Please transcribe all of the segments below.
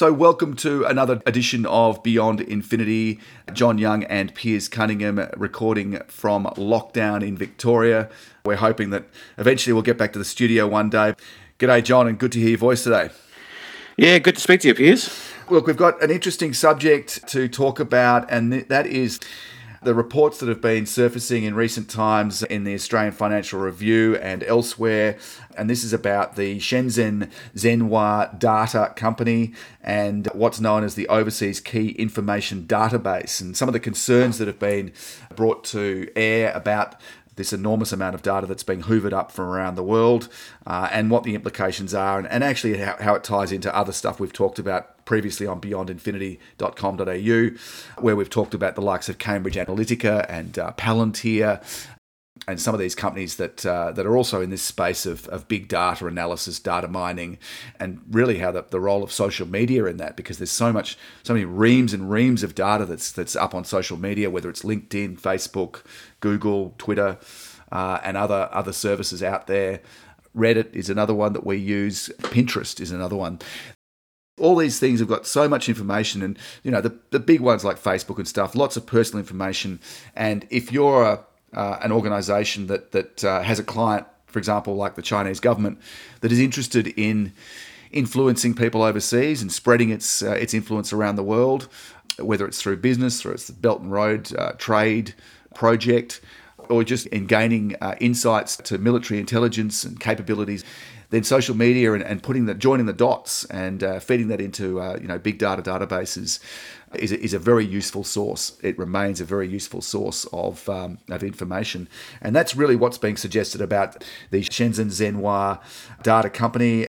So, welcome to another edition of Beyond Infinity. John Young and Piers Cunningham recording from lockdown in Victoria. We're hoping that eventually we'll get back to the studio one day. G'day, John, and good to hear your voice today. Yeah, good to speak to you, Piers. Look, we've got an interesting subject to talk about, and that is the reports that have been surfacing in recent times in the Australian Financial Review and elsewhere. And this is about the Shenzhen Zhenhua Data Company and what's known as the Overseas Key Information Database, and some of the concerns that have been brought to air about this enormous amount of data that's being hoovered up from around the world uh, and what the implications are, and, and actually how, how, it ties into other stuff we've talked about previously on beyondinfinity.com.au, where we've talked about the likes of Cambridge Analytica and uh, Palantir and some of these companies that uh, that are also in this space of, of big data analysis, data mining, and really how the, the role of social media in that because there's so much, so many reams and reams of data that's that's up on social media, whether it's LinkedIn, Facebook, Google, Twitter, uh, and other other services out there. Reddit is another one that we use. Pinterest is another one all these things have got so much information and you know the, the big ones like facebook and stuff lots of personal information. And if you're a, uh, an organization that that uh, has a client, for example, like the Chinese government, that is interested in influencing people overseas and spreading its uh, its influence around the world, whether it's through business, through its the Belt and Road uh, trade project, or just in gaining uh, insights to military intelligence and capabilities then social media and, and putting that joining the dots and uh, feeding that into uh, you know big data databases is a, is a very useful source. It remains a very useful source of um, of information, and that's really what's being suggested about the Shenzhen Zhenhua data company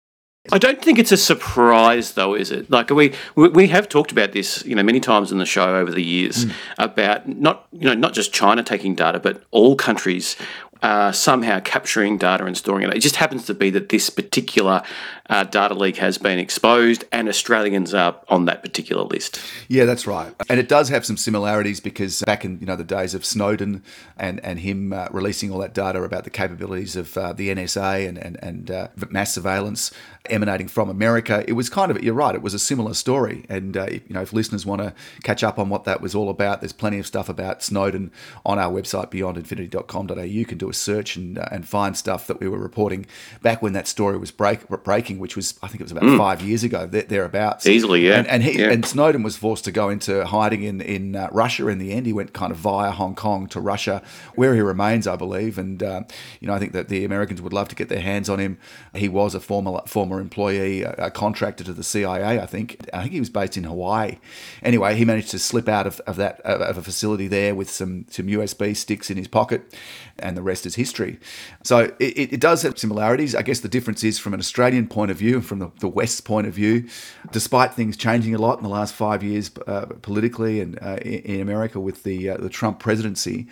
I don't think it's a surprise, though, is it? Like we we have talked about this, you know, many times in the show over the years mm. about not you know not just China taking data, but all countries uh, somehow capturing data and storing it. It just happens to be that this particular uh, data leak has been exposed, and Australians are on that particular list. Yeah, that's right, and it does have some similarities because back in you know the days of Snowden and and him uh, releasing all that data about the capabilities of uh, the NSA and and, and uh, mass surveillance emanating from America, it was kind of you're right, it was a similar story, and uh, you know if listeners want to catch up on what that was all about, there's plenty of stuff about Snowden on our website beyondinfinity.com.au. You can do a search and and find stuff that we were reporting back when that story was break, breaking which was I think it was about mm. five years ago, thereabouts. Easily, yeah. And, and he yeah. and Snowden was forced to go into hiding in in uh, Russia. In the end, he went kind of via Hong Kong to Russia, where he remains, I believe. And uh, you know, I think that the Americans would love to get their hands on him. He was a former former employee, a, a contractor to the CIA. I think. I think he was based in Hawaii. Anyway, he managed to slip out of, of that of a facility there with some some USB sticks in his pocket, and the rest is history. So it, it does have similarities. I guess the difference is from an Australian point of view, and from the, the West's point of view, despite things changing a lot in the last five years uh, politically and uh, in America with the uh, the Trump presidency,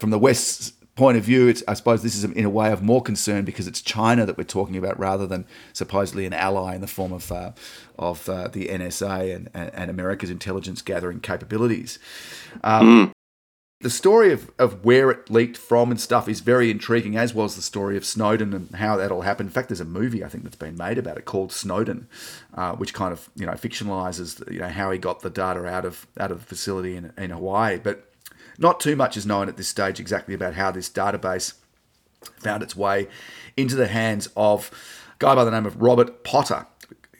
from the West's point of view, I suppose this is in a way of more concern because it's China that we're talking about rather than supposedly an ally in the form of uh, of uh, the NSA and, and America's intelligence gathering capabilities. Um, mm the story of, of where it leaked from and stuff is very intriguing, as was the story of Snowden and how that all happened. In fact, there's a movie I think that's been made about it called Snowden, uh, which kind of you know fictionalizes you know how he got the data out of out of the facility in, in Hawaii. But not too much is known at this stage exactly about how this database found its way into the hands of a guy by the name of Robert Potter,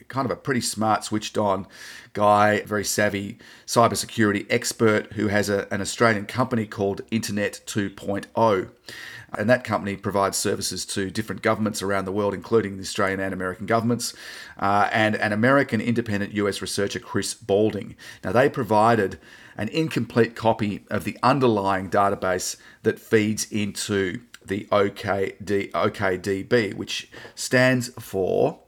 kind of a pretty smart, switched on guy, very savvy cybersecurity expert who has a, an Australian company called Internet 2.0. And that company provides services to different governments around the world, including the Australian and American governments, uh, and an American independent US researcher, Chris Balding. Now, they provided an incomplete copy of the underlying database that feeds into the OKD, OKDB, which stands for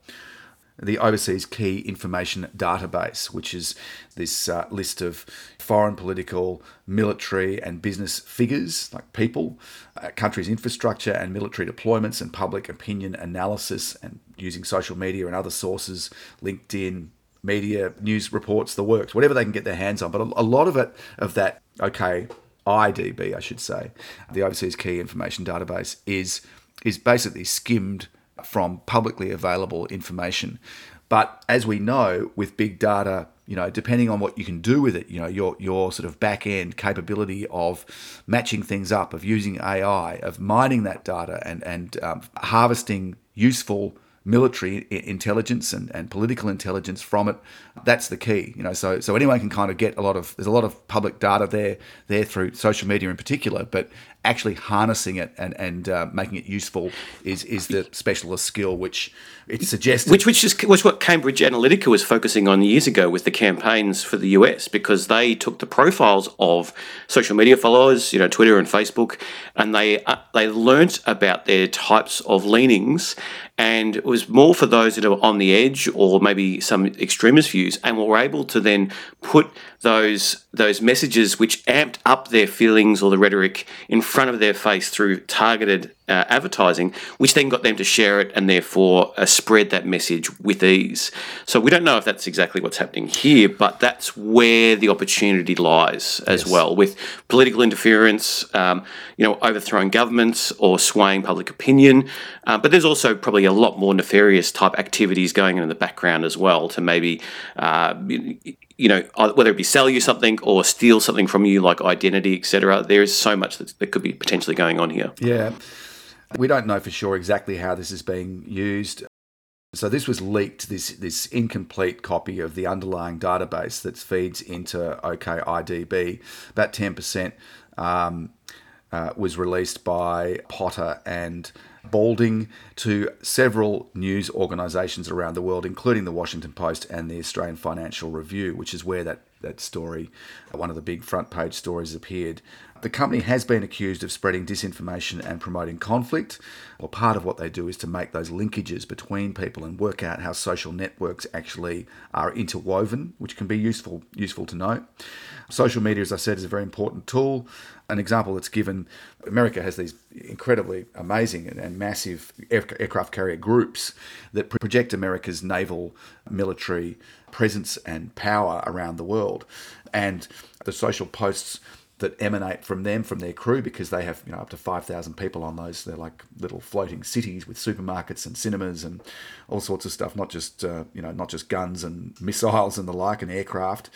the Overseas Key Information Database, which is this uh, list of foreign political, military, and business figures, like people, uh, countries' infrastructure and military deployments, and public opinion analysis, and using social media and other sources, LinkedIn, media, news reports, the works, whatever they can get their hands on. But a, a lot of it, of that, okay, IDB, I should say, the Overseas Key Information Database, is is basically skimmed from publicly available information. But as we know, with big data, you know, depending on what you can do with it, you know, your your sort of back end capability of matching things up, of using AI, of mining that data and and um, harvesting useful military intelligence and, and political intelligence from it. That's the key, you know. So so anyone can kind of get a lot of there's a lot of public data there there through social media in particular, but actually harnessing it and and uh, making it useful is is the specialist skill which it suggests which which is was what Cambridge Analytica was focusing on years ago with the campaigns for the US because they took the profiles of social media followers you know Twitter and Facebook and they uh, they learnt about their types of leanings and it was more for those that are on the edge or maybe some extremist views and were able to then put those those messages which amped up their feelings or the rhetoric in front of their face through targeted uh, advertising, which then got them to share it and therefore uh, spread that message with ease. So we don't know if that's exactly what's happening here, but that's where the opportunity lies as yes. well, with political interference, um, you know, overthrowing governments or swaying public opinion. Uh, but there's also probably a lot more nefarious type activities going on in the background as well to maybe uh, you know, whether it be sell you something or steal something from you, like identity, etc. There is so much that, that could be potentially going on here. Yeah. We don't know for sure exactly how this is being used. So this was leaked, this this incomplete copy of the underlying database that feeds into OKIDB. About 10% um, uh, was released by Potter and Balding to several news organisations around the world, including the Washington Post and the Australian Financial Review, which is where that, that story, one of the big front page stories, appeared. The company has been accused of spreading disinformation and promoting conflict. Well, part of what they do is to make those linkages between people and work out how social networks actually are interwoven, which can be useful useful to know. Social media, as I said, is a very important tool. An example that's given America has these incredibly amazing and, massive aircraft carrier groups that project America's naval military presence and power around the world. And the social posts that emanate from them, from their crew, because they have you know up to five thousand people on those. They're like little floating cities with supermarkets and cinemas and all sorts of stuff. Not just uh, you know not just guns and missiles and the like and aircraft.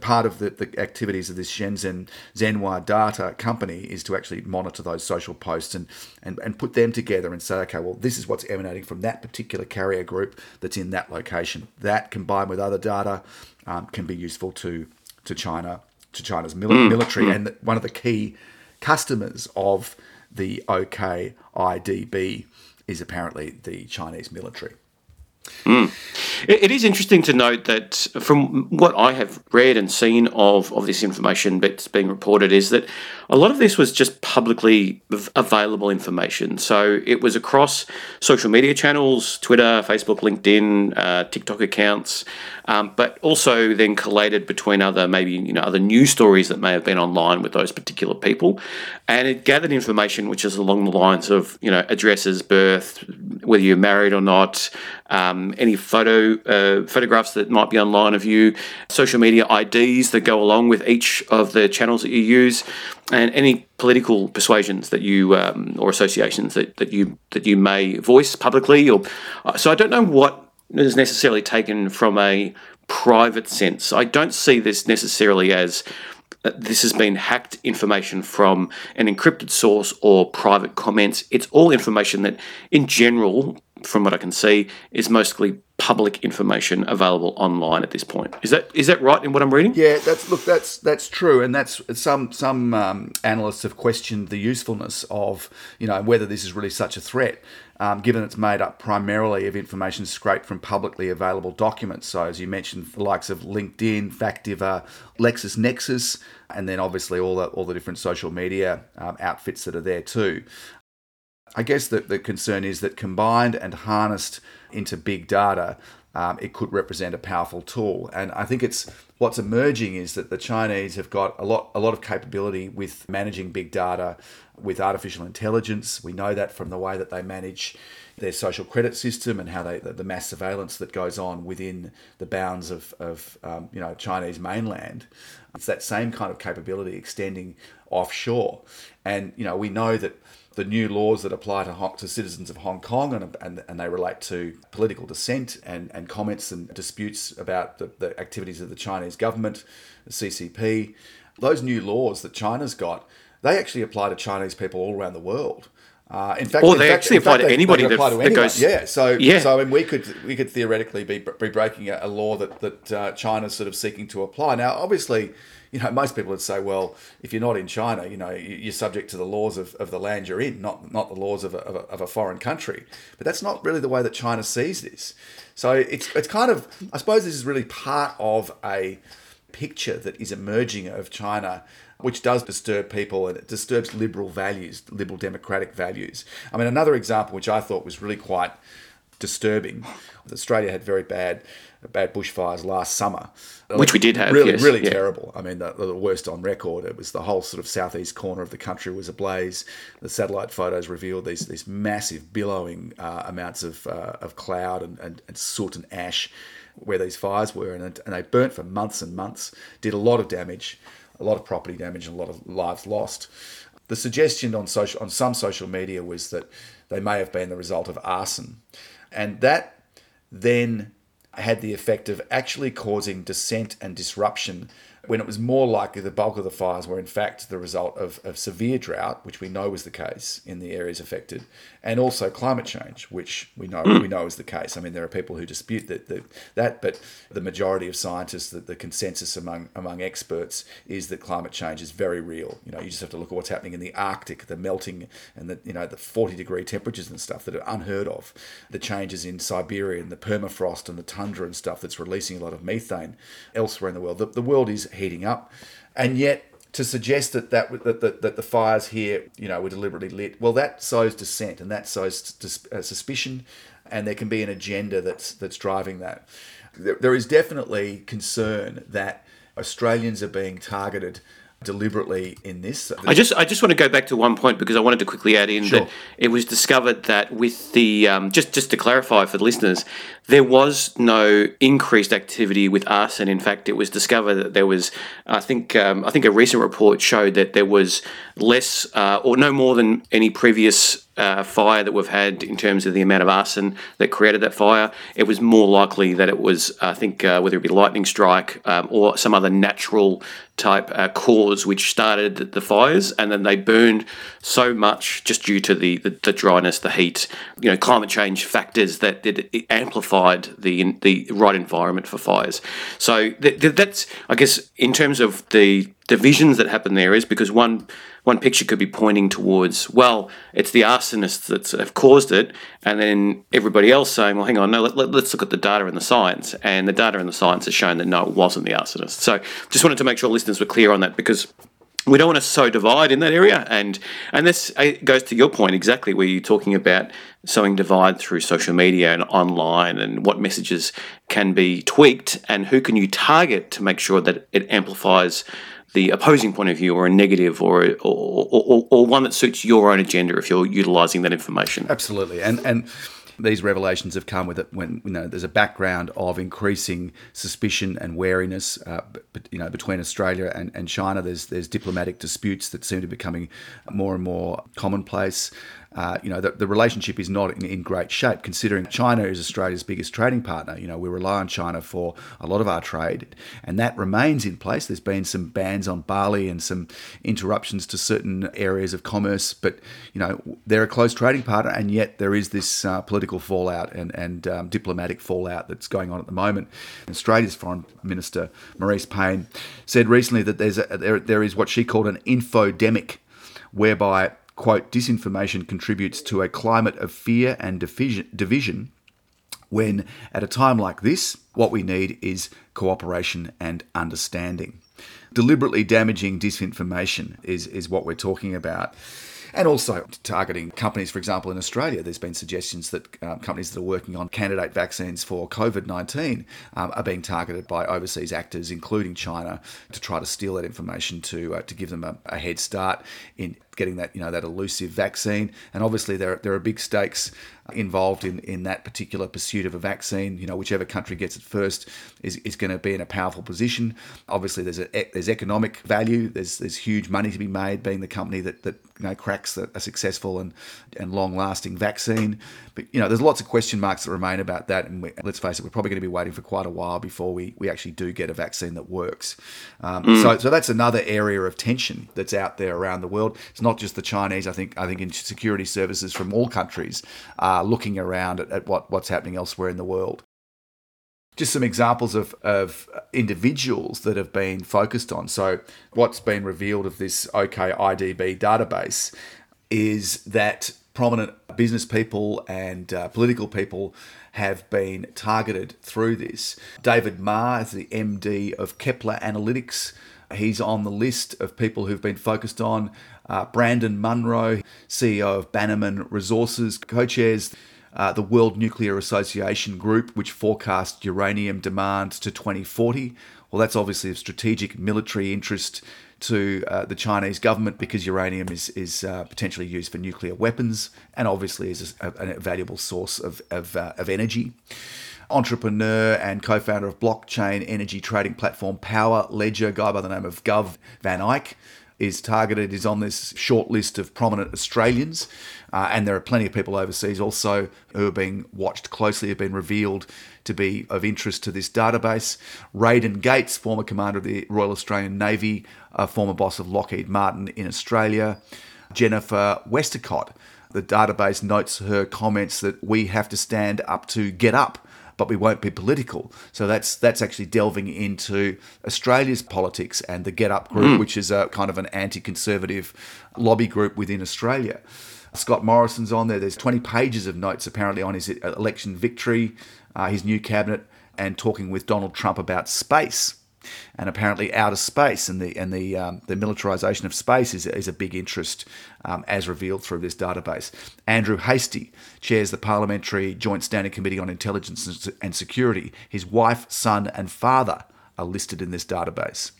Part of the, the activities of this Shenzhen Zhenhua Data company is to actually monitor those social posts and, and and put them together and say, okay, well this is what's emanating from that particular carrier group that's in that location. That combined with other data um, can be useful to to China to China's mil- mm. military, mm. and one of the key customers of the OKIDB is apparently the Chinese military. Mm. It is interesting to note that from what I have read and seen of, of this information that's being reported is that a lot of this was just publicly available information. So it was across social media channels, Twitter, Facebook, LinkedIn, uh, TikTok accounts, um, but also then collated between other maybe you know other news stories that may have been online with those particular people, and it gathered information which is along the lines of you know addresses, birth, whether you're married or not, um, any photo uh, photographs that might be online of you, social media IDs that go along with each of the channels that you use and any political persuasions that you um, or associations that, that you that you may voice publicly or uh, so I don't know what is necessarily taken from a private sense. I don't see this necessarily as uh, this has been hacked information from an encrypted source or private comments. It's all information that, in general, from what I can see, is mostly public information available online at this point. Is that is that right in what I'm reading? Yeah, that's look, that's that's true, and that's some some um, analysts have questioned the usefulness of you know whether this is really such a threat, um, given it's made up primarily of information scraped from publicly available documents. So as you mentioned, the likes of LinkedIn, Factiva, LexisNexis, and then obviously all the all the different social media um, outfits that are there too. I guess that the concern is that combined and harnessed into big data, um, it could represent a powerful tool. And I think it's what's emerging is that the Chinese have got a lot a lot of capability with managing big data with artificial intelligence. We know that from the way that they manage their social credit system and how they the, mass surveillance that goes on within the bounds of, of um, you know Chinese mainland. It's that same kind of capability extending offshore, and you know we know that the new laws that apply to, Hong, to citizens of Hong Kong and, and, and they relate to political dissent and, and comments and disputes about the, the activities of the Chinese government, the CCP. Those new laws that China's got, they actually apply to Chinese people all around the world. Uh, in fact, or they fact, actually apply fact, to they, anybody they that, apply to that goes. Yeah, so Yeah. so I mean, we could we could theoretically be, be breaking a, a law that that uh, China's sort of seeking to apply. Now, obviously, you know, most people would say, well, if you're not in China, you know, you- you're subject to the laws of, of the land you're in, not not the laws of a, of, a, of a foreign country. But that's not really the way that China sees this. So it's it's kind of I suppose this is really part of a picture that is emerging of China, which does disturb people and it disturbs liberal values, liberal democratic values. I mean, another example which I thought was really quite disturbing. Australia had very bad bad bushfires last summer, Which we did have, Really, yes, really yeah. terrible. I mean, the, the worst on record. It was the whole sort of southeast corner of the country was ablaze. The satellite photos revealed these these massive billowing uh, amounts of uh, of cloud and, and, and soot and ash where these fires were, and, and they burnt for months and months. Did a lot of damage, a lot of property damage, and a lot of lives lost. The suggestion on social on some social media was that they may have been the result of arson, and that then had the effect of actually causing dissent and disruption when it was more likely the bulk of the fires were in fact the result of, of severe drought, which we know was the case in the areas affected, and also climate change, which we know we know is the case. I mean, there are people who dispute that, that, that but the majority of scientists, the, the consensus among among experts is that climate change is very real. You know, you just have to look at what's happening in the Arctic, the melting and the you know the 40 degree temperatures and stuff that are unheard of. The changes in Siberia and the permafrost and the tundra and stuff that's releasing a lot of methane elsewhere in the world. The, the world is heating up, and yet to suggest that that, that, that that the fires here, you know, were deliberately lit, well, that sows dissent and that sows dis- uh, suspicion, and there can be an agenda that's that's driving that. There, there is definitely concern that Australians are being targeted deliberately in this. I just I just want to go back to one point because I wanted to quickly add in Sure. that it was discovered that with the um, just just to clarify for the listeners, there was no increased activity with arson. In fact, it was discovered that there was I think um, I think a recent report showed that there was less uh, or no more than any previous uh, fire that we've had in terms of the amount of arson that created that fire, it was more likely that it was, I think, uh, whether it be lightning strike um, or some other natural type uh, cause which started the- fires, and then they burned so much just due to the, the, the dryness, the heat, you know, climate change factors that it, it amplified the the right environment for fires. So th- th- that's, I guess, in terms of the divisions that happen there is because one one picture could be pointing towards well it's the arsonists that have caused it. And then everybody else saying well hang on no let, let, us look at the data and the science. And the data and the science has shown that no it wasn't the arsonists. So just wanted to make sure listeners were clear on that because we don't want to sow divide in that area. And and this uh, goes to your point exactly where you're talking about sowing divide through social media and online and what messages can be tweaked and who can you target to make sure that it amplifies the opposing point of view or a negative or, or, or, or one that suits your own agenda if you're utilizing that information. Absolutely, and and these revelations have come with it when you know there's a background of increasing suspicion and wariness, uh, you know, between Australia and, and China. There's there's diplomatic disputes that seem to be becoming more and more commonplace. Uh, you know, the, the relationship is not in, in great shape considering China is Australia's biggest trading partner. You know, we rely on China for a lot of our trade, and that remains in place. There's been some bans on barley and some interruptions to certain areas of commerce, but you know, they're a close trading partner, and yet there is this uh, political fallout and, and um, diplomatic fallout that's going on at the moment. Australia's Foreign Minister Marise Payne said recently that there's a, there, there is what she called an infodemic, whereby quote disinformation contributes to a climate of fear and division, when at a time like this, what we need is cooperation and understanding. Deliberately damaging disinformation is, is what we're talking about. And also targeting companies, for example, in Australia, there's been suggestions that uh, companies that are working on candidate vaccines for COVID 19 um, are being targeted by overseas actors, including China, to try to steal that information to, uh, to give them a, a head start in getting that you know that elusive vaccine. And obviously there there are big stakes involved in, in that particular pursuit of a vaccine. You know, whichever country gets it first is, is going to be in a powerful position. Obviously, there's a there's economic value. There's there's huge money to be made being the company that that you know cracks a, a successful and and long lasting vaccine. But you know, there's lots of question marks that remain about that. And we, let's face it, we're probably going to be waiting for quite a while before we we actually do get a vaccine that works. Um, mm. So so that's another area of tension that's out there around the world. It's not just the Chinese. I think I think in security services from all countries are looking around at, at what, what's happening elsewhere in the world. Just some examples of, of individuals that have been focused on. So, what's been revealed of this OKIDB database is that prominent business people and uh, political people have been targeted through this. David Ma is the MD of Kepler Analytics. He's on the list of people who've been focused on. Uh, Brandon Munro, CEO of Bannerman Resources, co chairs uh, the World Nuclear Association group, which forecasts uranium demand to 2040. Well, that's obviously of strategic military interest to uh, the Chinese government because uranium is, is uh, potentially used for nuclear weapons and obviously is a, a valuable source of, of, uh, of energy entrepreneur and co-founder of blockchain energy trading platform Power Ledger, guy by the name of Gov Van Eyck is targeted, is on this short list of prominent Australians. Uh, and there are plenty of people overseas also who are being watched closely, have been revealed to be of interest to this database. Raydon Gates, former commander of the Royal Australian Navy, a former boss of Lockheed Martin in Australia. Jennifer Westacott, the database notes her comments that we have to stand up to get up but we won't be political. So that's that's actually delving into Australia's politics and the GetUp group, mm. which is a kind of an anti-conservative lobby group within Australia. Scott Morrison's on there. There's 20 pages of notes apparently on his election victory, uh, his new cabinet, and talking with Donald Trump about space and apparently outer space and the and the um, the militarization of space is, is a big interest um, as revealed through this database. Andrew Hastie chairs the Parliamentary Joint Standing Committee on Intelligence and Security. His wife, son, and father are listed in this database.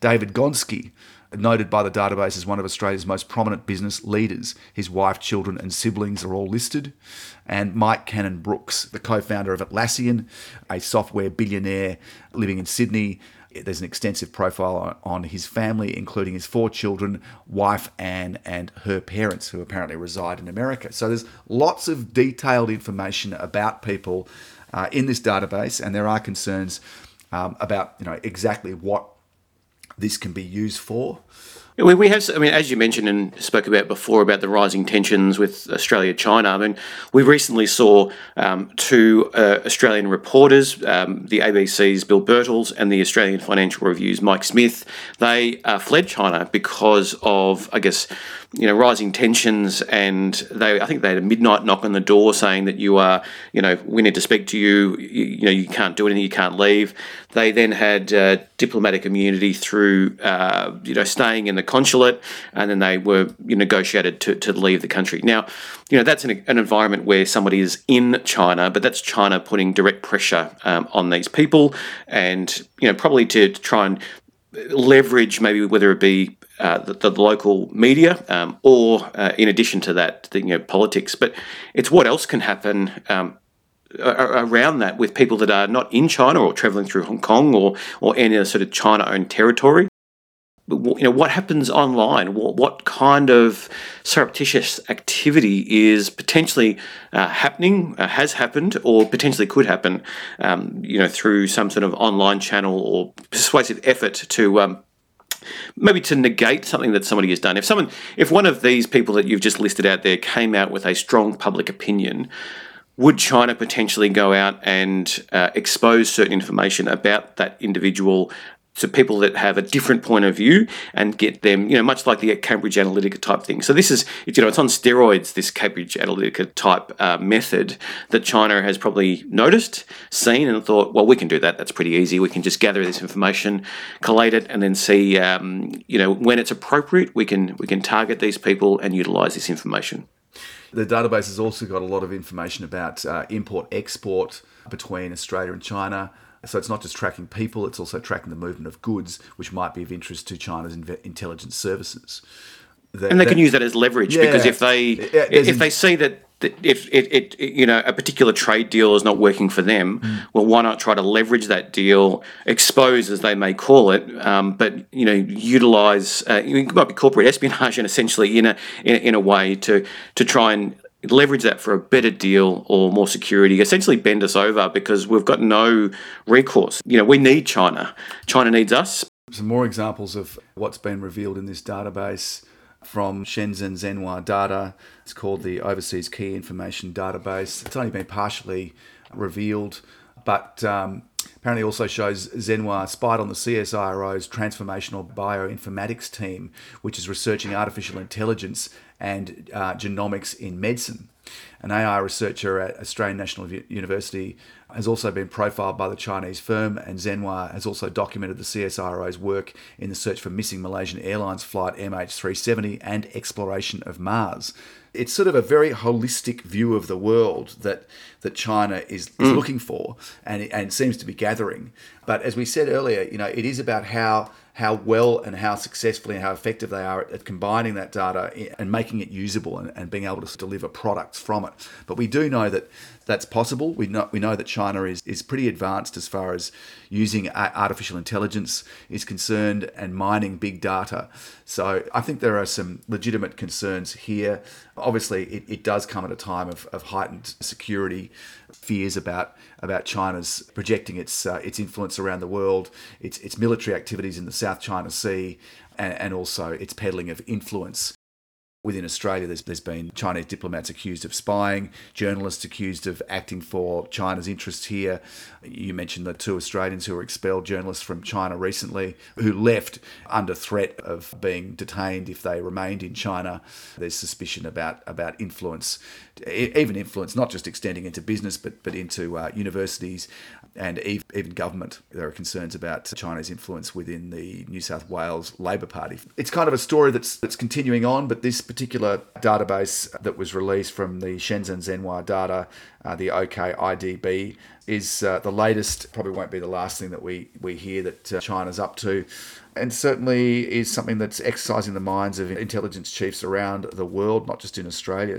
David Gonski, noted by the database as one of Australia's most prominent business leaders. His wife, children, and siblings are all listed. And Mike Cannon-Brookes, the co founder of Atlassian, a software billionaire living in Sydney. There's an extensive profile on his family, including his four children, wife Anne, and her parents, who apparently reside in America. So there's lots of detailed information about people uh, in this database, and there are concerns um, about you know exactly what this can be used for. We, have, I mean, as you mentioned and spoke about before about the rising tensions with Australia China. I mean, we recently saw um, two uh, Australian reporters, um, the ABC's Bill Birtles and the Australian Financial Review's Mike Smith. They uh, fled China because of, I guess, you know, rising tensions, and they, I think they had a midnight knock on the door saying that you are, you know, we need to speak to you. You, you know, you can't do anything, you can't leave. They then had uh, diplomatic immunity through, uh, you know, staying in the consulate, and then they were you know, negotiated to, to leave the country. Now, you know, that's an, an environment where somebody is in China, but that's China putting direct pressure um, on these people, and you know, probably to, to try and leverage maybe whether it be uh, the, the, local media, um, or uh, in addition to that, the, you know, politics. But it's what else can happen um, around that with people that are not in China or traveling through Hong Kong or or any sort of China-owned territory. You know what happens online? What, what kind of surreptitious activity is potentially uh, happening, uh, has happened, or potentially could happen? Um, you know, through some sort of online channel or persuasive effort to um, maybe to negate something that somebody has done. If someone, if one of these people that you've just listed out there came out with a strong public opinion, would China potentially go out and uh, expose certain information about that individual to people that have a different point of view and get them, you know, much like the Cambridge Analytica type thing. So this is, you know, it's on steroids, this Cambridge Analytica type uh, method that China has probably noticed, seen, and thought, well, we can do that. That's pretty easy. We can just gather this information, collate it, and then see, um, you know, when it's appropriate, we can we can target these people and utilize this information. The database has also got a lot of information about uh, import export between Australia and China so it's not just tracking people, it's also tracking the movement of goods, which might be of interest to China's intelligence services. and they can use that as leverage because if they Yeah, if an- they see that if it, it, you know a particular trade deal is not working for them, Mm. well, why not try to leverage that deal, expose as they may call it, um, but you know utilize uh, it might be corporate espionage and essentially in a in, in a way to to try and leverage that for a better deal or more security. Essentially bend us over because we've got no recourse. You know we need china. China needs us. Some more examples of what's been revealed in this database from Shenzhen Zhenhua data. It's called the Overseas Key Information Database. It's only been partially revealed, but um, apparently also shows Zhenhua spied on the CSIRO's transformational bioinformatics team, which is researching artificial intelligence and uh, genomics in medicine. An AI researcher at Australian National University has also been profiled by the Chinese firm, and Zhenhua has also documented the CSIRO's work in the search for missing Malaysian Airlines flight MH370 and exploration of Mars. It's sort of a very holistic view of the world that that China is, is mm. looking for and, and seems to be gathering. But as we said earlier, you know, it is about how how well and how successfully and how effective they are at, at combining that data and making it usable and, and being able to deliver products from it. But we do know that that's possible. We know we know that China is is pretty advanced as far as using artificial intelligence is concerned and mining big data. So I think there are some legitimate concerns here. Obviously, it, it does come at a time of, of heightened security fears about about China's projecting its uh, its influence around the world, its its military activities in the South China Sea, and, and also its peddling of influence. Within Australia, there's, there's been Chinese diplomats accused of spying, journalists accused of acting for China's interests here. You mentioned the two Australians who were expelled, journalists from China recently, who left under threat of being detained if they remained in China. There's suspicion about, about influence, even influence, not just extending into business, but, but into uh, universities and even government. There are concerns about China's influence within the New South Wales Labor Party. It's kind of a story that's that's continuing on, but this particular database that was released from the Shenzhen Zhenhua data, uh, the OKIDB, is uh, the latest. Probably won't be the last thing that we we hear that uh, China's up to. And certainly is something that's exercising the minds of intelligence chiefs around the world, not just in Australia.